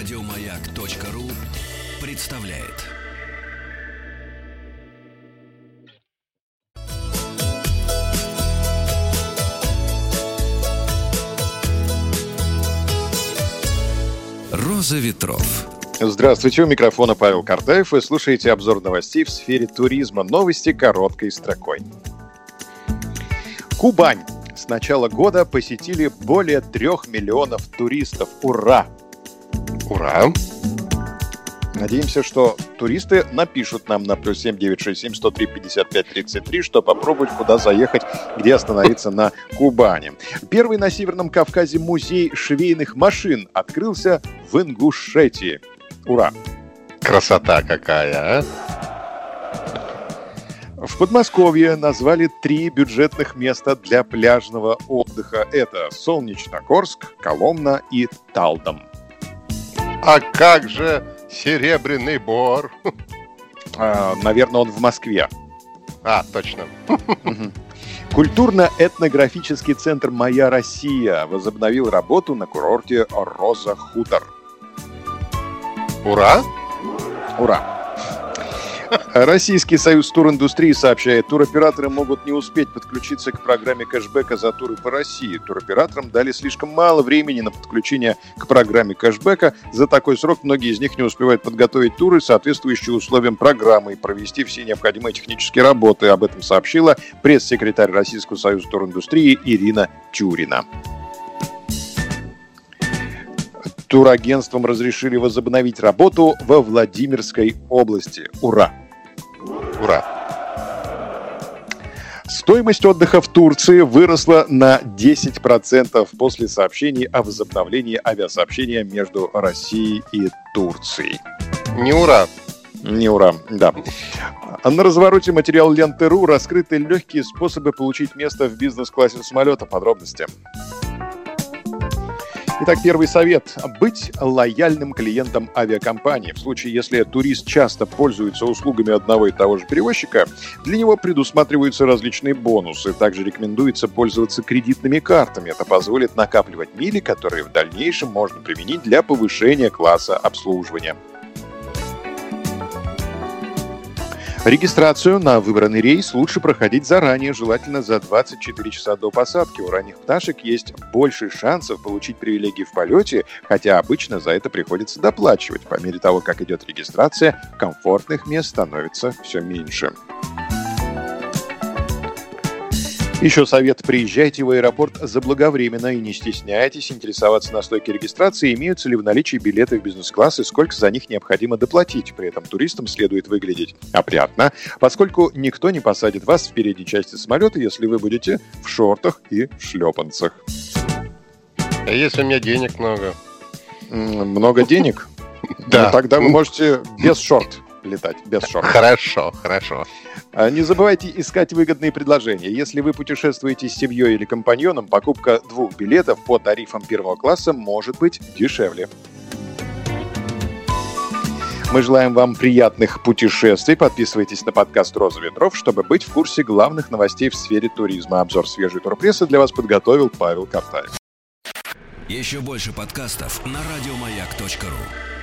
Радиомаяк.ру представляет. Роза ветров. Здравствуйте, у микрофона Павел Картаев. Вы слушаете обзор новостей в сфере туризма. Новости короткой строкой. Кубань. С начала года посетили более трех миллионов туристов. Ура! Ура! Надеемся, что туристы напишут нам на плюс 7967 103 55 33, что попробовать, куда заехать, где остановиться на Кубани. Первый на Северном Кавказе музей швейных машин открылся в Ингушетии. Ура! Красота какая, а? В Подмосковье назвали три бюджетных места для пляжного отдыха. Это Солнечногорск, Коломна и Талдом. А как же Серебряный Бор? А, наверное, он в Москве. А, точно. Культурно-этнографический центр «Моя Россия» возобновил работу на курорте Роза Хутор. Ура! Ура! Российский союз туриндустрии сообщает, туроператоры могут не успеть подключиться к программе кэшбэка за туры по России. Туроператорам дали слишком мало времени на подключение к программе кэшбэка. За такой срок многие из них не успевают подготовить туры, соответствующие условиям программы, и провести все необходимые технические работы. Об этом сообщила пресс-секретарь Российского союза туриндустрии Ирина Тюрина. Турагентствам разрешили возобновить работу во Владимирской области. Ура! Ура! Стоимость отдыха в Турции выросла на 10% после сообщений о возобновлении авиасообщения между Россией и Турцией. Не ура! Не ура, да. На развороте материал ленты.ру раскрыты легкие способы получить место в бизнес-классе самолета. Подробности. Итак, первый совет – быть лояльным клиентом авиакомпании. В случае, если турист часто пользуется услугами одного и того же перевозчика, для него предусматриваются различные бонусы. Также рекомендуется пользоваться кредитными картами. Это позволит накапливать мили, которые в дальнейшем можно применить для повышения класса обслуживания. Регистрацию на выбранный рейс лучше проходить заранее, желательно за 24 часа до посадки. У ранних пташек есть больше шансов получить привилегии в полете, хотя обычно за это приходится доплачивать. По мере того, как идет регистрация, комфортных мест становится все меньше. Еще совет. Приезжайте в аэропорт заблаговременно и не стесняйтесь интересоваться на стойке регистрации, имеются ли в наличии билеты в бизнес-класс и сколько за них необходимо доплатить. При этом туристам следует выглядеть опрятно, поскольку никто не посадит вас в передней части самолета, если вы будете в шортах и в шлепанцах. А если у меня денег много? Много денег? Да. Ну, тогда вы можете без шорт летать, без шорт. Хорошо, хорошо. А Не забывайте искать выгодные предложения. Если вы путешествуете с семьей или компаньоном, покупка двух билетов по тарифам первого класса может быть дешевле. Мы желаем вам приятных путешествий. Подписывайтесь на подкаст «Роза ветров», чтобы быть в курсе главных новостей в сфере туризма. Обзор свежей турпрессы для вас подготовил Павел Картаев. Еще больше подкастов на радиомаяк.ру.